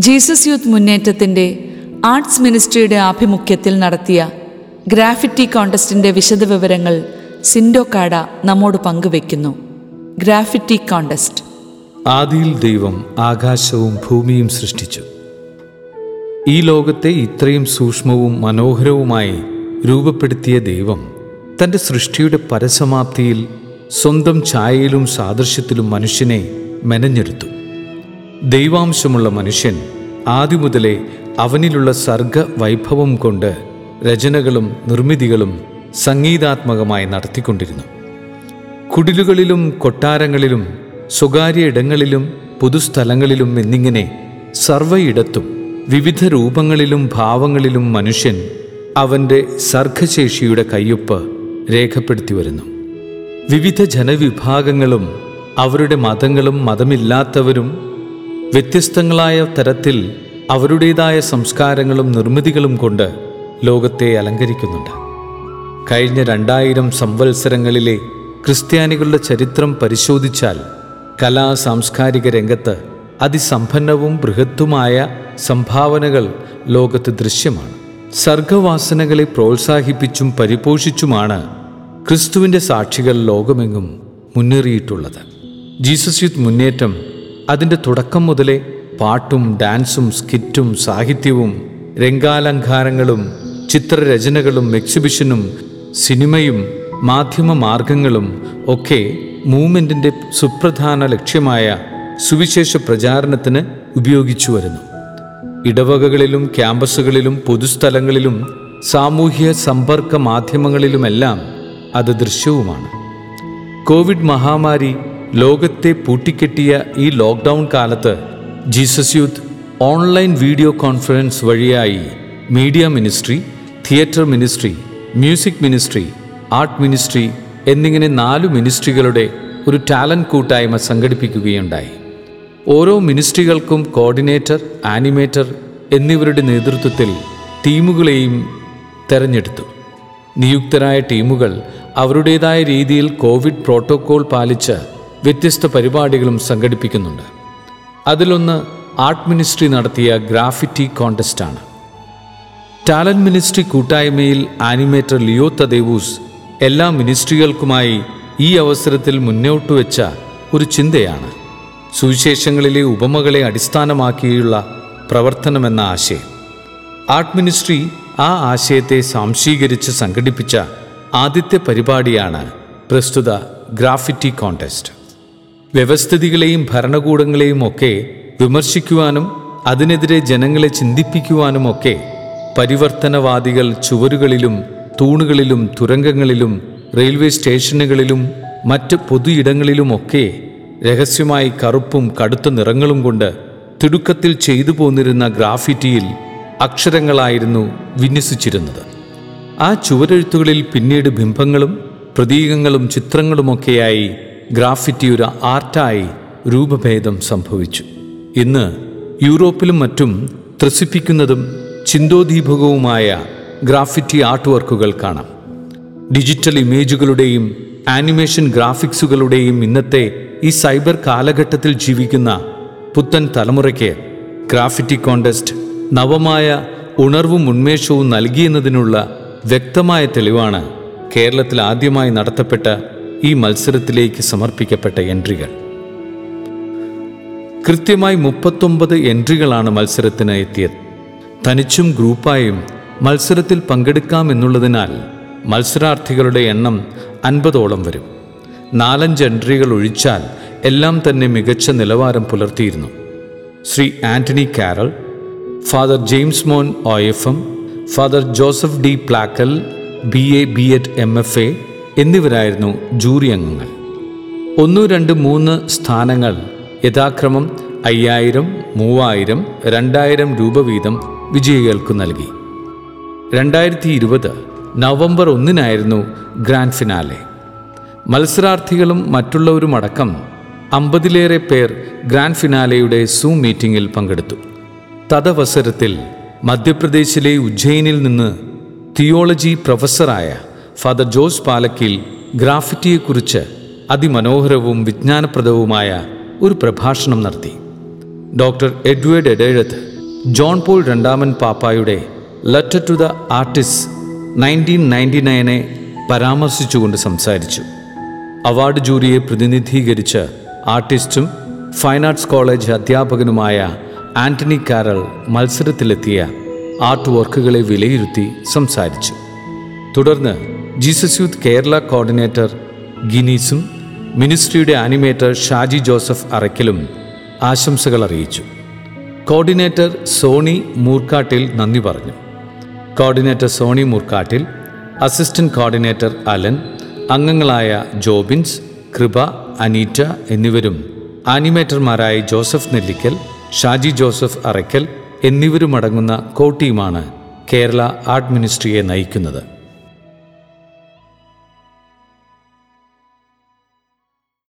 Jesus Youth മുന്നേറ്റത്തിന്റെ arts മിനിസ്ട്രിയുടെ ആഭിമുഖ്യത്തിൽ നടത്തിയ ഗ്രാഫിറ്റി കോണ്ടസ്റ്റിന്റെ വിശദവിവരങ്ങൾ സിൻഡോ കാഡ നമ്മോട് പങ്കുവെക്കുന്നു ഗ്രാഫിറ്റി കോണ്ടസ്റ്റ്. ആദിയിൽ ദൈവം ആകാശവും ഭൂമിയും സൃഷ്ടിച്ചു. ഈ ലോകത്തെ ഇത്രയും സൂക്ഷ്മവും മനോഹരവുമായി രൂപപ്പെടുത്തിയ ദൈവം തന്റെ സൃഷ്ടിയുടെ പരസമാപ്തിയിൽ സ്വന്തം ഛായയിലും സാദൃശ്യത്തിലും മനുഷ്യനെ മെനഞ്ഞെടുത്തു. ദൈവാംശമുള്ള മനുഷ്യൻ ആദ്യം മുതലേ അവനിലുള്ള സർഗ വൈഭവം കൊണ്ട് രചനകളും നിർമ്മിതികളും സംഗീതാത്മകമായി നടത്തിക്കൊണ്ടിരുന്നു. കുടിലുകളിലും കൊട്ടാരങ്ങളിലും സ്വകാര്യ ഇടങ്ങളിലും പൊതുസ്ഥലങ്ങളിലും എന്നിങ്ങനെ സർവയിടത്തും വിവിധ രൂപങ്ങളിലും ഭാവങ്ങളിലും മനുഷ്യൻ അവന്റെ സർഗശേഷിയുടെ കയ്യൊപ്പ് രേഖപ്പെടുത്തി വരുന്നു. വിവിധ ജനവിഭാഗങ്ങളും അവരുടെ മതങ്ങളും മതമില്ലാത്തവരും വ്യത്യസ്തങ്ങളായ തരത്തിൽ അവരുടേതായ സംസ്കാരങ്ങളും നിർമ്മിതികളും കൊണ്ട് ലോകത്തെ അലങ്കരിക്കുന്നുണ്ട്. കഴിഞ്ഞ രണ്ടായിരം സംവത്സരങ്ങളിലെ ക്രിസ്ത്യാനികളുടെ ചരിത്രം പരിശോധിച്ചാൽ കലാ സാംസ്കാരിക രംഗത്ത് അതിസമ്പന്നവും ബൃഹത്തുമായ സംഭാവനകൾ ലോകത്ത് ദൃശ്യമാണ്. സർഗവാസനകളെ പ്രോത്സാഹിപ്പിച്ചും പരിപോഷിച്ചുമാണ് ക്രിസ്തുവിന്റെ സാക്ഷികൾ ലോകമെങ്ങും മുന്നേറിയിട്ടുള്ളത്. ജീസസ് യൂത്ത് മുന്നേറ്റം അതിന്റെ തുടക്കം മുതലേ പാട്ടും ഡാൻസും സ്കിറ്റും സാഹിത്യവും രംഗാലങ്കാരങ്ങളും ചിത്രരചനകളും എക്സിബിഷനും സിനിമയും മാധ്യമ മാർഗങ്ങളും ഒക്കെ മൂവ്മെന്റിന്റെ സുപ്രധാന ലക്ഷ്യമായ സുവിശേഷ പ്രചാരണത്തിന് ഉപയോഗിച്ചു വരുന്നു. ഇടവകകളിലും ക്യാമ്പസുകളിലും പൊതുസ്ഥലങ്ങളിലും സാമൂഹ്യ സമ്പർക്ക മാധ്യമങ്ങളിലുമെല്ലാം അത് ദൃശ്യവുമാണ്. കോവിഡ് മഹാമാരി ലോകത്തെ പൂട്ടിക്കെട്ടിയ ഈ ലോക്ക്ഡൗൺ കാലത്ത് Jesus Youth online video conference വഴിയായി media ministry theatre ministry music ministry art ministry എന്നിങ്ങനെ നാലു മിനിസ്ട്രികളുടെ ഒരു ടാലന്റ് കൂട്ടായ്മ സംഘടിപ്പിക്കുകയുണ്ടായി. ഓരോ മിനിസ്ട്രികൾക്കും കോർഡിനേറ്റർ ആനിമേറ്റർ എന്നിവരുടെ നേതൃത്വത്തിൽ ടീമുകളെയും തെരഞ്ഞെടുത്തു. നിയുക്തരായ ടീമുകൾ അവരുടേതായ രീതിയിൽ കോവിഡ് പ്രോട്ടോക്കോൾ പാലിച്ച് വ്യത്യസ്ത പരിപാടികളും സംഘടിപ്പിക്കുന്നുണ്ട്. അതിലൊന്ന് ആർട്ട് മിനിസ്ട്രി നടത്തിയ ഗ്രാഫിറ്റി കോണ്ടസ്റ്റാണ് ടാലന്റ് മിനിസ്ട്രി കൂട്ടായ്മയിൽ ആനിമേറ്റർ ലിയോ തദേവൂസ് എല്ലാ മിനിസ്ട്രികൾക്കുമായി ഈ അവസരത്തിൽ മുന്നോട്ട് വെച്ച ഒരു ചിന്തയാണ്. സുവിശേഷങ്ങളിലെ ഉപമകളെ അടിസ്ഥാനമാക്കിയുള്ള പ്രവർത്തനമെന്ന ആശയം. ആർട്ട് മിനിസ്ട്രി ആ ആശയത്തെ സാംശീകരിച്ച് സംഘടിപ്പിച്ച ആദ്യത്തെ പരിപാടിയാണ് പ്രസ്തുത ഗ്രാഫിറ്റി കോntest വ്യവസ്ഥിതികളെയും ഭരണകൂടങ്ങളെയും ഒക്കെ വിമർശിക്കുവാനും അതിനെതിരെ ജനങ്ങളെ ചിന്തിപ്പിക്കുവാനുമൊക്കെ പരിവർത്തനവാദികൾ ചുവരുകളിലും തൂണുകളിലും തുരങ്കങ്ങളിലും റെയിൽവേ സ്റ്റേഷനുകളിലും മറ്റ് പൊതുയിടങ്ങളിലുമൊക്കെ രഹസ്യമായി കറുപ്പും കടുത്ത നിറങ്ങളും കൊണ്ട് തിടുക്കത്തിൽ ചെയ്തു പോന്നിരുന്ന ഗ്രാഫിറ്റിയിൽ അക്ഷരങ്ങളായിരുന്നു വിന്യസിച്ചിരുന്നത്. ആ ചുവരെഴുത്തുകളിൽ പിന്നീട് ബിംബങ്ങളും പ്രതീകങ്ങളും ചിത്രങ്ങളുമൊക്കെയായി ഗ്രാഫിറ്റി ഒരു ആർട്ടായി രൂപഭേദം സംഭവിച്ചു. ഇന്ന് യൂറോപ്പിലും മറ്റും ത്രസിപ്പിക്കുന്നതും ചിന്തോദീപകവുമായ ഗ്രാഫിറ്റി ആർട്ട് വർക്കുകൾ കാണാം. ഡിജിറ്റൽ ഇമേജുകളുടെയും ആനിമേഷൻ ഗ്രാഫിക്സുകളുടെയും ഇന്നത്തെ ഈ സൈബർ കാലഘട്ടത്തിൽ ജീവിക്കുന്ന പുത്തൻ തലമുറയ്ക്ക് ഗ്രാഫിറ്റി കോണ്ടസ്റ്റ് നവമായ ഉണർവും ഉന്മേഷവും നൽകിയെന്നതിനുള്ള വ്യക്തമായ തെളിവാണ് കേരളത്തിൽ ആദ്യമായി നടത്തപ്പെട്ട ഈ മത്സരത്തിലേക്ക് സമർപ്പിക്കപ്പെട്ട എൻട്രികൾ. കൃത്യമായി മുപ്പത്തൊമ്പത് എൻട്രികളാണ് മത്സരത്തിന് എത്തിയത്. തനിച്ചും ഗ്രൂപ്പായും മത്സരത്തിൽ പങ്കെടുക്കാമെന്നുള്ളതിനാൽ മത്സരാർത്ഥികളുടെ എണ്ണം അൻപതോളം വരും. നാലഞ്ച് എൻട്രികൾ ഒഴിച്ചാൽ എല്ലാം തന്നെ മികച്ച നിലവാരം പുലർത്തിയിരുന്നു. Shri Antony Karal Father James Mon O F M Father Joseph D Plackal B A B Ed M F A എന്നിവരായിരുന്നു ജൂറി അംഗങ്ങൾ. ഒന്ന് രണ്ട് മൂന്ന് സ്ഥാനങ്ങൾ യഥാക്രമം അയ്യായിരം മൂവായിരം രണ്ടായിരം രൂപ വീതം വിജയികൾക്ക് നൽകി. രണ്ടായിരത്തി ഇരുപത് നവംബർ ഒന്നിനായിരുന്നു ഗ്രാൻഡ് ഫിനാലെ. മത്സരാർത്ഥികളും മറ്റുള്ളവരുമടക്കം അമ്പതിലേറെ പേർ ഗ്രാൻഡ് ഫിനാലെയുടെ സൂം മീറ്റിംഗിൽ പങ്കെടുത്തു. തദവസരത്തിൽ മധ്യപ്രദേശിലെ ഉജ്ജയിനിൽ നിന്ന് തിയോളജി പ്രൊഫസറായ ഫാദർ ജോസ് പാലക്കിൽ ഗ്രാഫിറ്റിയെക്കുറിച്ച് അതിമനോഹരവും വിജ്ഞാനപ്രദവുമായ ഒരു പ്രഭാഷണം നടത്തി. Doctor Edward Edezhath John Paul രണ്ടാമൻ പാപ്പായുടെ letter to the artist nineteen ninety നയനെ പരാമർശിച്ചുകൊണ്ട് സംസാരിച്ചു. അവാർഡ് ജൂറിയെ പ്രതിനിധീകരിച്ച് ആർട്ടിസ്റ്റും ഫൈൻ ആർട്സ് കോളേജ് അധ്യാപകനുമായ ആന്റണി കാരൽ മത്സരത്തിലെത്തിയ ആർട്ട് വർക്കുകളെ വിലയിരുത്തി സംസാരിച്ചു. തുടർന്ന് ജീസസ് യൂത്ത് കേരള കോർഡിനേറ്റർ ഗിനീസും മിനിസ്ട്രിയുടെ ആനിമേറ്റർ ഷാജി ജോസഫ് അറയ്ക്കലും ആശംസകൾ അറിയിച്ചു. കോർഡിനേറ്റർ സോണി മൂർക്കാട്ടിൽ നന്ദി പറഞ്ഞു. Coordinator Soni Moorkattil assistant coordinator Alan അംഗങ്ങളായ ജോബിൻസ് കൃപ അനീറ്റ എന്നിവരും ആനിമേറ്റർമാരായ ജോസഫ് നെല്ലിക്കൽ ഷാജി ജോസഫ് അറയ്ക്കൽ എന്നിവരുമടങ്ങുന്ന കോ ടീമാണ് കേരള ആർട്ട് മിനിസ്ട്രിയെ നയിക്കുന്നത്.